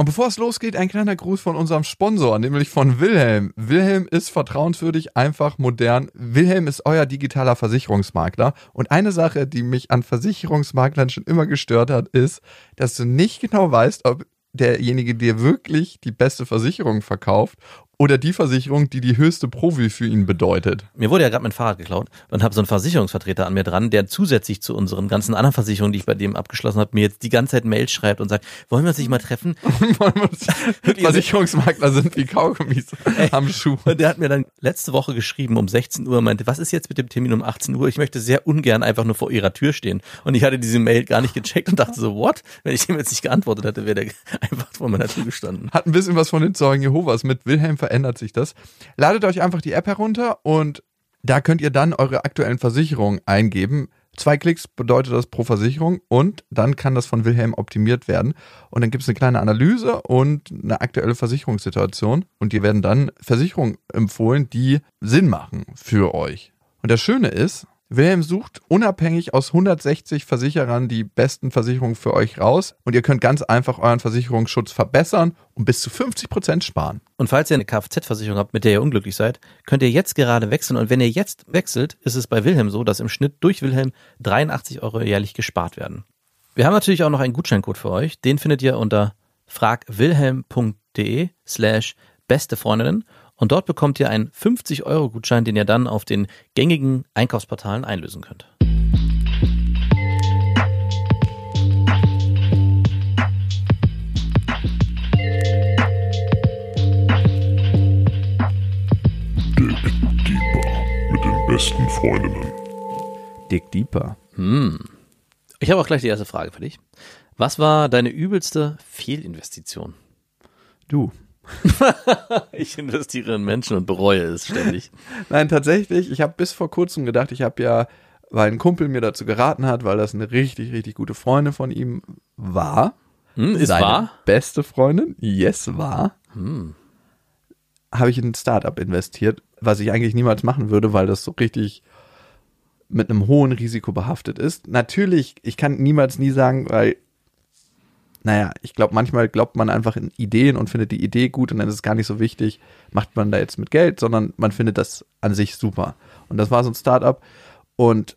Und bevor es losgeht, ein kleiner Gruß von unserem Sponsor, nämlich von Wilhelm. Wilhelm ist vertrauenswürdig, einfach, modern. Wilhelm ist euer digitaler Versicherungsmakler. Und eine Sache, die mich an Versicherungsmaklern schon immer gestört hat, ist, dass du nicht genau weißt, ob derjenige dir wirklich die beste Versicherung verkauft oder die Versicherung, die die höchste Profi für ihn bedeutet. Mir wurde ja gerade mein Fahrrad geklaut und habe so einen Versicherungsvertreter an mir dran, der zusätzlich zu unseren ganzen anderen Versicherungen, die ich bei dem abgeschlossen habe, mir jetzt die ganze Zeit Mails schreibt und sagt, wollen wir uns nicht mal treffen? Versicherungsmakler sind wie Kaugummis am Schuh. Und der hat mir dann letzte Woche geschrieben um 16 Uhr, meinte, was ist jetzt mit dem Termin um 18 Uhr? Ich möchte sehr ungern einfach nur vor ihrer Tür stehen. Und ich hatte diese Mail gar nicht gecheckt und dachte so, what? Wenn ich dem jetzt nicht geantwortet hätte, wäre der einfach vor meiner Tür gestanden. Hat ein bisschen was von den Zeugen Jehovas mit Wilhelm verändert sich das. Ladet euch einfach die App herunter und da könnt ihr dann eure aktuellen Versicherungen eingeben. Zwei Klicks bedeutet das pro Versicherung und dann kann das von Wilhelm optimiert werden. Und dann gibt es eine kleine Analyse und eine aktuelle Versicherungssituation und dir werden dann Versicherungen empfohlen, die Sinn machen für euch. Und das Schöne ist, Wilhelm sucht unabhängig aus 160 Versicherern die besten Versicherungen für euch raus und ihr könnt ganz einfach euren Versicherungsschutz verbessern und bis zu 50 Prozent sparen. Und falls ihr eine Kfz-Versicherung habt, mit der ihr unglücklich seid, könnt ihr jetzt gerade wechseln. Und wenn ihr jetzt wechselt, ist es bei Wilhelm so, dass im Schnitt durch Wilhelm 83 Euro jährlich gespart werden. Wir haben natürlich auch noch einen Gutscheincode für euch. Den findet ihr unter fragwilhelm.de slash beste Freundinnen und dort bekommt ihr einen 50-Euro-Gutschein, den ihr dann auf den gängigen Einkaufsportalen einlösen könnt. Dick Deeper mit den besten Freundinnen. Dick Deeper. Hm. Ich habe auch gleich die erste Frage für dich. Was war deine übelste Fehlinvestition? Du. ich investiere in Menschen und bereue es ständig. Nein, tatsächlich, ich habe bis vor kurzem gedacht, ich habe ja, weil ein Kumpel mir dazu geraten hat, weil das eine richtig, richtig gute Freundin von ihm war. Hm, ist seine wahr? beste Freundin, yes, war. Hm. Habe ich in ein Startup investiert, was ich eigentlich niemals machen würde, weil das so richtig mit einem hohen Risiko behaftet ist. Natürlich, ich kann niemals nie sagen, weil naja, ich glaube, manchmal glaubt man einfach in Ideen und findet die Idee gut und dann ist es gar nicht so wichtig, macht man da jetzt mit Geld, sondern man findet das an sich super. Und das war so ein Startup und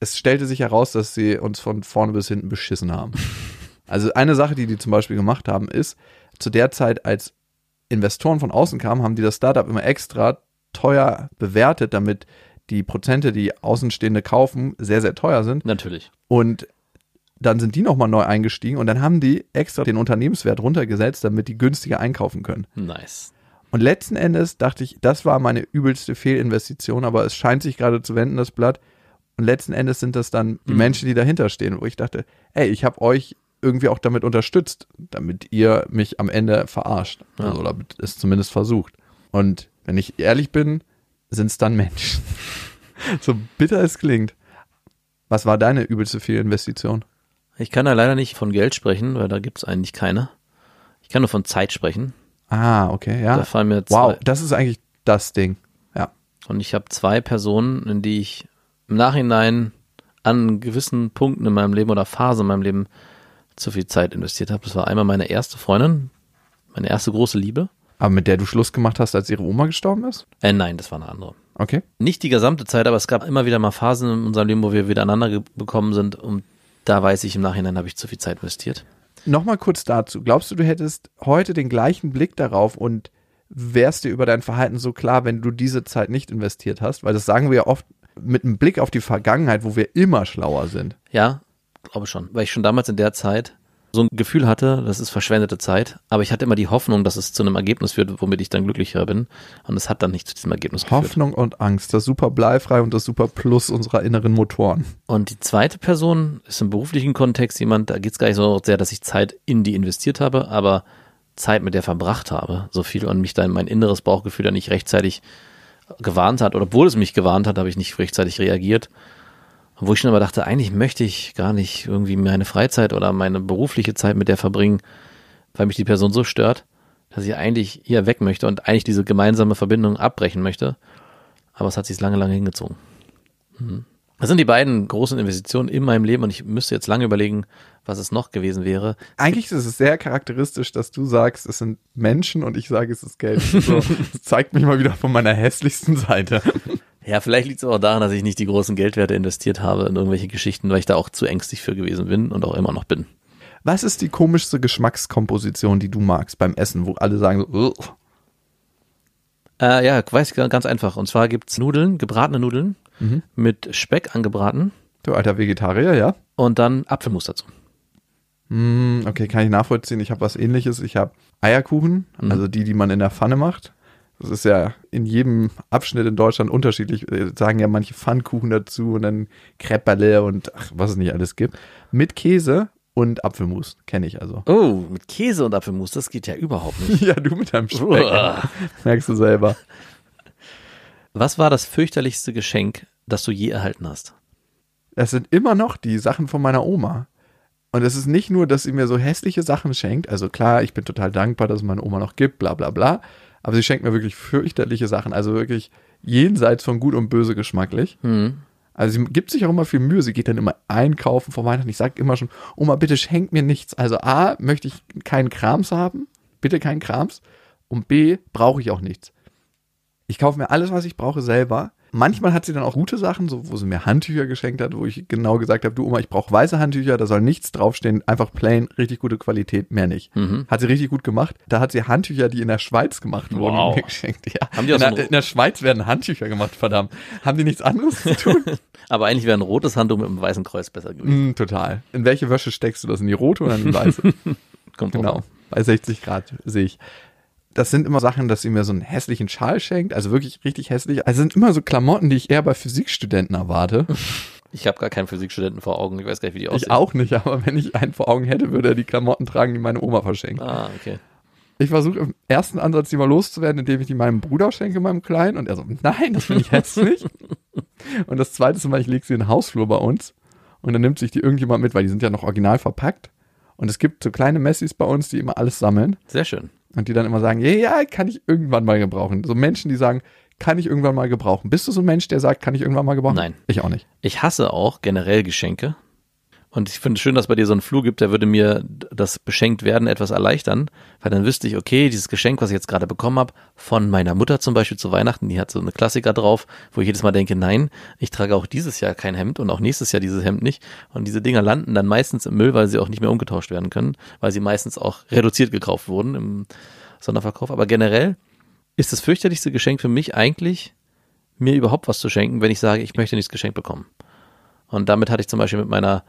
es stellte sich heraus, dass sie uns von vorne bis hinten beschissen haben. Also eine Sache, die die zum Beispiel gemacht haben, ist, zu der Zeit, als Investoren von außen kamen, haben die das Startup immer extra teuer bewertet, damit die Prozente, die Außenstehende kaufen, sehr, sehr teuer sind. Natürlich. Und dann sind die nochmal neu eingestiegen und dann haben die extra den Unternehmenswert runtergesetzt, damit die günstiger einkaufen können. Nice. Und letzten Endes dachte ich, das war meine übelste Fehlinvestition, aber es scheint sich gerade zu wenden, das Blatt. Und letzten Endes sind das dann die Mhm. Menschen, die dahinter stehen, wo ich dachte, ey, ich habe euch irgendwie auch damit unterstützt, damit ihr mich am Ende verarscht. Ja. Also, oder es zumindest versucht. Und wenn ich ehrlich bin, sind es dann Menschen. so bitter es klingt. Was war deine übelste Fehlinvestition? Ich kann da leider nicht von Geld sprechen, weil da gibt's eigentlich keine. Ich kann nur von Zeit sprechen. Ah, okay, ja. Da fallen mir zwei. Wow, das ist eigentlich das Ding. Ja. Und ich habe zwei Personen, in die ich im Nachhinein an gewissen Punkten in meinem Leben oder Phasen in meinem Leben zu viel Zeit investiert habe. Das war einmal meine erste Freundin, meine erste große Liebe. Aber mit der du Schluss gemacht hast, als ihre Oma gestorben ist? Äh, nein, das war eine andere. Okay. Nicht die gesamte Zeit, aber es gab immer wieder mal Phasen in unserem Leben, wo wir wieder aneinander ge- gekommen sind. Und da weiß ich, im Nachhinein habe ich zu viel Zeit investiert. Nochmal kurz dazu. Glaubst du, du hättest heute den gleichen Blick darauf und wärst dir über dein Verhalten so klar, wenn du diese Zeit nicht investiert hast? Weil das sagen wir ja oft mit einem Blick auf die Vergangenheit, wo wir immer schlauer sind. Ja, glaube schon. Weil ich schon damals in der Zeit so ein Gefühl hatte, das ist verschwendete Zeit, aber ich hatte immer die Hoffnung, dass es zu einem Ergebnis führt, womit ich dann glücklicher bin. Und es hat dann nicht zu diesem Ergebnis geführt. Hoffnung und Angst, das super bleifrei und das super Plus unserer inneren Motoren. Und die zweite Person ist im beruflichen Kontext jemand, da geht es gar nicht so sehr, dass ich Zeit in die investiert habe, aber Zeit mit der verbracht habe, so viel und mich dann mein inneres Bauchgefühl dann nicht rechtzeitig gewarnt hat, oder obwohl es mich gewarnt hat, habe ich nicht rechtzeitig reagiert. Wo ich schon aber dachte, eigentlich möchte ich gar nicht irgendwie meine Freizeit oder meine berufliche Zeit mit der verbringen, weil mich die Person so stört, dass ich eigentlich hier weg möchte und eigentlich diese gemeinsame Verbindung abbrechen möchte. Aber es hat sich lange, lange hingezogen. Das sind die beiden großen Investitionen in meinem Leben und ich müsste jetzt lange überlegen, was es noch gewesen wäre. Eigentlich ist es sehr charakteristisch, dass du sagst, es sind Menschen und ich sage, es ist Geld. So, das zeigt mich mal wieder von meiner hässlichsten Seite. Ja, vielleicht liegt es auch daran, dass ich nicht die großen Geldwerte investiert habe in irgendwelche Geschichten, weil ich da auch zu ängstlich für gewesen bin und auch immer noch bin. Was ist die komischste Geschmackskomposition, die du magst beim Essen, wo alle sagen so, "Ugh." Äh, ja, weiß ich ganz einfach. Und zwar gibt's Nudeln, gebratene Nudeln Mhm. mit Speck angebraten du alter Vegetarier, ja? und dann Apfelmus dazu. Mm, okay, kann ich nachvollziehen. Ich habe was ähnliches. Ich habe Eierkuchen, Mhm. also die, die man in der Pfanne macht. Das ist ja in jedem Abschnitt in Deutschland unterschiedlich. Äh, Sagen ja manche Pfannkuchen dazu und dann Creperle und ach, was es nicht alles gibt. Mit Käse und Apfelmus, kenne ich also. Oh, mit Käse und Apfelmus, das geht ja überhaupt nicht. Ja, du mit deinem Speck. Uah. Merkst du selber. Was war das fürchterlichste Geschenk, das du je erhalten hast? Das sind immer noch die Sachen von meiner Oma. Und es ist nicht nur, dass sie mir so hässliche Sachen schenkt. Also klar, ich bin total dankbar, dass es meine Oma noch gibt, bla bla bla. Aber sie schenkt mir wirklich fürchterliche Sachen. Also wirklich jenseits von gut und böse geschmacklich. Hm. Also sie gibt sich auch immer viel Mühe. Sie geht dann immer einkaufen vor Weihnachten. Ich sage immer schon, Oma, bitte schenk mir nichts. Also A, möchte ich keinen Krams haben. Bitte keinen Krams. Und B, brauche ich auch nichts. Ich kaufe mir alles, was ich brauche, selber. Manchmal hat sie dann auch gute Sachen, so wo sie mir Handtücher geschenkt hat, wo ich genau gesagt habe, du Oma, ich brauche weiße Handtücher, da soll nichts draufstehen, einfach plain, richtig gute Qualität, mehr nicht. Mhm. Hat sie richtig gut gemacht. Da hat sie Handtücher, die in der Schweiz gemacht wurden, Wow. mir geschenkt. Ja. Haben die auch in, so der, ein- in der Schweiz werden Handtücher gemacht, verdammt. Haben die nichts anderes zu tun? Aber eigentlich wäre ein rotes Handtuch mit einem weißen Kreuz besser gewesen. Mm, total. In welche Wäsche steckst du das? In die rote oder in die weiße? Kommt genau. Bei 60 Grad sehe ich. Das sind immer Sachen, dass sie mir so einen hässlichen Schal schenkt, also wirklich richtig hässlich. Also sind immer so Klamotten, die ich eher bei Physikstudenten erwarte. Ich habe gar keinen Physikstudenten vor Augen. Ich weiß gar nicht, wie die aussehen. Ich auch nicht, aber wenn ich einen vor Augen hätte, würde er die Klamotten tragen, die meine Oma verschenkt. Ah, okay. Ich versuche im ersten Ansatz, die mal loszuwerden, indem ich die meinem Bruder schenke, meinem Kleinen. Und er so, nein, das finde ich hässlich. und das zweite ist mal, ich lege sie in den Hausflur bei uns. Und dann nimmt sich die irgendjemand mit, weil die sind ja noch original verpackt. Und es gibt so kleine Messis bei uns, die immer alles sammeln. Sehr schön. Und die dann immer sagen, ja, ja, kann ich irgendwann mal gebrauchen. So Menschen, die sagen, kann ich irgendwann mal gebrauchen. Bist du so ein Mensch, der sagt, kann ich irgendwann mal gebrauchen? Nein. Ich auch nicht. Ich hasse auch generell Geschenke. Und ich finde es schön, dass bei dir so ein Flur gibt, der würde mir das beschenkt werden etwas erleichtern, weil dann wüsste ich, okay, dieses Geschenk, was ich jetzt gerade bekommen habe, von meiner Mutter zum Beispiel zu Weihnachten, die hat so eine Klassiker drauf, wo ich jedes Mal denke, nein, ich trage auch dieses Jahr kein Hemd und auch nächstes Jahr dieses Hemd nicht. Und diese Dinger landen dann meistens im Müll, weil sie auch nicht mehr umgetauscht werden können, weil sie meistens auch reduziert gekauft wurden im Sonderverkauf. Aber generell ist das fürchterlichste Geschenk für mich eigentlich, mir überhaupt was zu schenken, wenn ich sage, ich möchte nichts geschenkt bekommen. Und damit hatte ich zum Beispiel mit meiner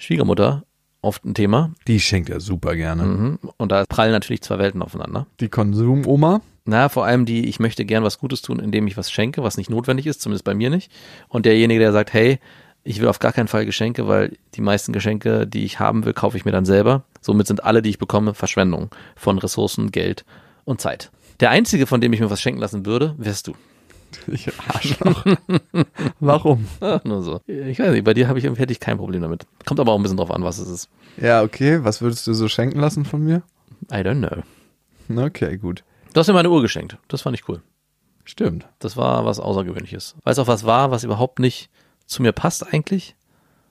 Schwiegermutter oft ein Thema. Die schenkt er super gerne. Mhm. Und da prallen natürlich zwei Welten aufeinander. Die Konsumoma. Na, vor allem die, ich möchte gern was Gutes tun, indem ich was schenke, was nicht notwendig ist, zumindest bei mir nicht. Und derjenige, der sagt, hey, ich will auf gar keinen Fall Geschenke, weil die meisten Geschenke, die ich haben will, kaufe ich mir dann selber. Somit sind alle, die ich bekomme, Verschwendung von Ressourcen, Geld und Zeit. Der einzige, von dem ich mir was schenken lassen würde, wärst du. Ich Arschloch. Warum? Ah, nur so. Ich weiß nicht, bei dir habe ich, hätte ich kein Problem damit. Kommt aber auch ein bisschen drauf an, was es ist. Ja, okay. Was würdest du so schenken lassen von mir? I don't know. Okay, gut. Du hast mir meine Uhr geschenkt. Das fand ich cool. Stimmt. Das war was Außergewöhnliches. Weil es auch was war, was überhaupt nicht zu mir passt eigentlich.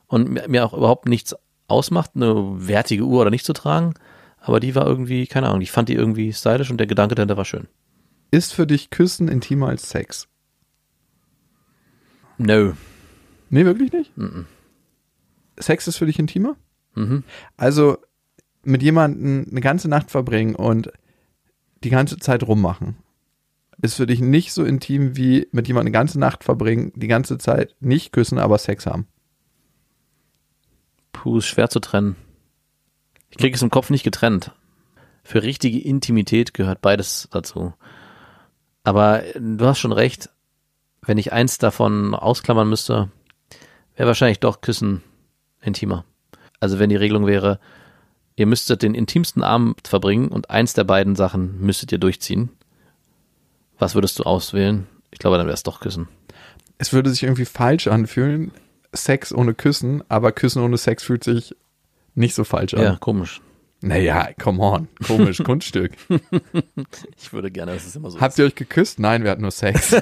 Und mir, mir auch überhaupt nichts ausmacht, eine wertige Uhr oder nicht zu tragen. Aber die war irgendwie, keine Ahnung, ich fand die irgendwie stylisch und der Gedanke dahinter war schön. Ist für dich Küssen intimer als Sex? No. Nee, wirklich nicht? Sex ist für dich intimer? Mhm. Also mit jemandem eine ganze Nacht verbringen und die ganze Zeit rummachen. Ist für dich nicht so intim wie mit jemandem eine ganze Nacht verbringen, die ganze Zeit nicht küssen, aber Sex haben. Puh, ist schwer zu trennen. Ich kriege es im Kopf nicht getrennt. Für richtige Intimität gehört beides dazu. Aber du hast schon recht, wenn ich eins davon ausklammern müsste, wäre wahrscheinlich doch Küssen intimer. Also wenn die Regelung wäre, ihr müsstet den intimsten Abend verbringen und eins der beiden Sachen müsstet ihr durchziehen. Was würdest du auswählen? Ich glaube, dann wäre es doch Küssen. Es würde sich irgendwie falsch anfühlen, Sex ohne Küssen, aber Küssen ohne Sex fühlt sich nicht so falsch an. Ja, komisch. Naja, come on. Komisch, Kunststück. Ich würde gerne, dass es immer so Habt ihr euch geküsst? Nein, wir hatten nur Sex.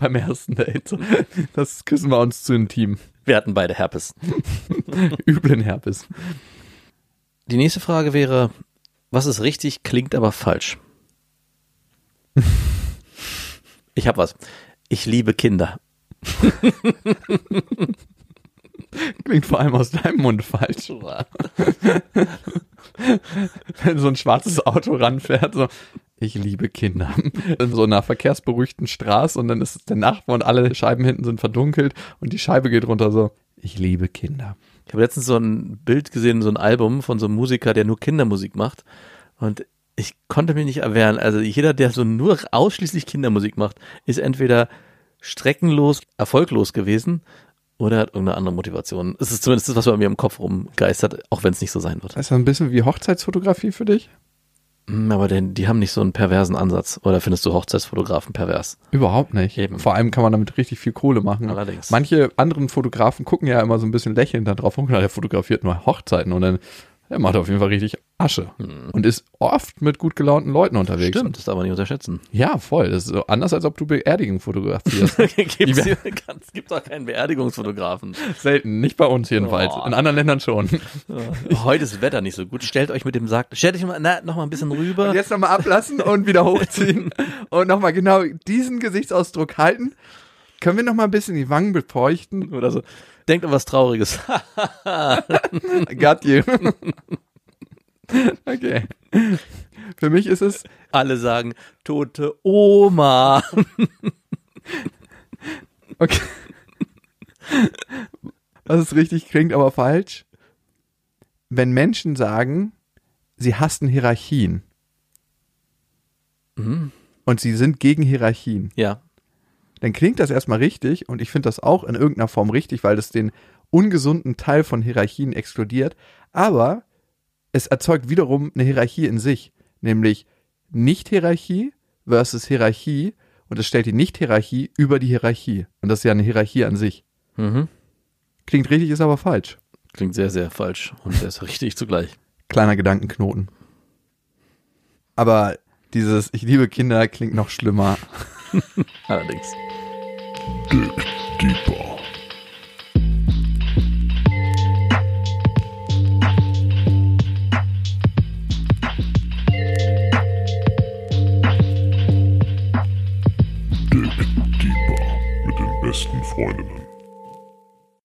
beim ersten Date. Das küssen wir uns zu intim. Wir hatten beide Herpes. Üblen Herpes. Die nächste Frage wäre, was ist richtig, klingt aber falsch? Ich hab was. Ich liebe Kinder. Klingt vor allem aus deinem Mund falsch. Wenn so ein schwarzes Auto ranfährt, so, ich liebe Kinder. In so einer verkehrsberuhigten Straße und dann ist es der Nachbar und alle Scheiben hinten sind verdunkelt und die Scheibe geht runter so, ich liebe Kinder. Ich habe letztens so ein Bild gesehen, so ein Album von so einem Musiker, der nur Kindermusik macht. Und ich konnte mich nicht erwehren. Also jeder, der so nur ausschließlich Kindermusik macht, ist entweder streckenlos, erfolglos gewesen oder hat irgendeine andere Motivation. Es ist zumindest das, was bei mir im Kopf rumgeistert, auch wenn es nicht so sein wird. Das ist ein bisschen wie Hochzeitsfotografie für dich? Hm, Aber denn, die haben nicht so einen perversen Ansatz. Oder findest du Hochzeitsfotografen pervers? Überhaupt nicht. Eben. Vor allem kann man damit richtig viel Kohle machen. Allerdings. Manche anderen Fotografen gucken ja immer so ein bisschen lächelnd da drauf, und der fotografiert nur Hochzeiten und dann der macht auf jeden Fall richtig Asche und ist oft mit gut gelaunten Leuten unterwegs. Stimmt, das darf man nicht unterschätzen. Ja, voll. Das ist so anders, als ob du Beerdigungen fotografierst. Gibt's hier, es gibt doch keinen Beerdigungsfotografen. Selten, nicht bei uns jedenfalls. Oh. In anderen Ländern schon. Heute ist das Wetter nicht so gut. Stellt euch mit dem Sarg, stellt euch mal, na, noch mal ein bisschen rüber. Und jetzt nochmal ablassen und wieder hochziehen und nochmal genau diesen Gesichtsausdruck halten. Können wir nochmal ein bisschen die Wangen befeuchten? Oder so. Denkt an was Trauriges. Got you. Okay. Für mich ist es, Alle sagen, tote Oma. okay. Was ist richtig klingt, aber falsch. Wenn Menschen sagen, sie hassen Hierarchien. Und sie sind gegen Hierarchien. Ja. dann klingt das erstmal richtig und ich finde das auch in irgendeiner Form richtig, weil es den ungesunden Teil von Hierarchien exkludiert, aber es erzeugt wiederum eine Hierarchie in sich, nämlich Nicht-Hierarchie versus Hierarchie und es stellt die Nicht-Hierarchie über die Hierarchie und das ist ja eine Hierarchie an sich. Mhm. Klingt richtig, ist aber falsch. Klingt sehr, sehr falsch und sehr, sehr richtig zugleich. Kleiner Gedankenknoten. Aber dieses Ich liebe Kinder klingt noch schlimmer. Allerdings. Dick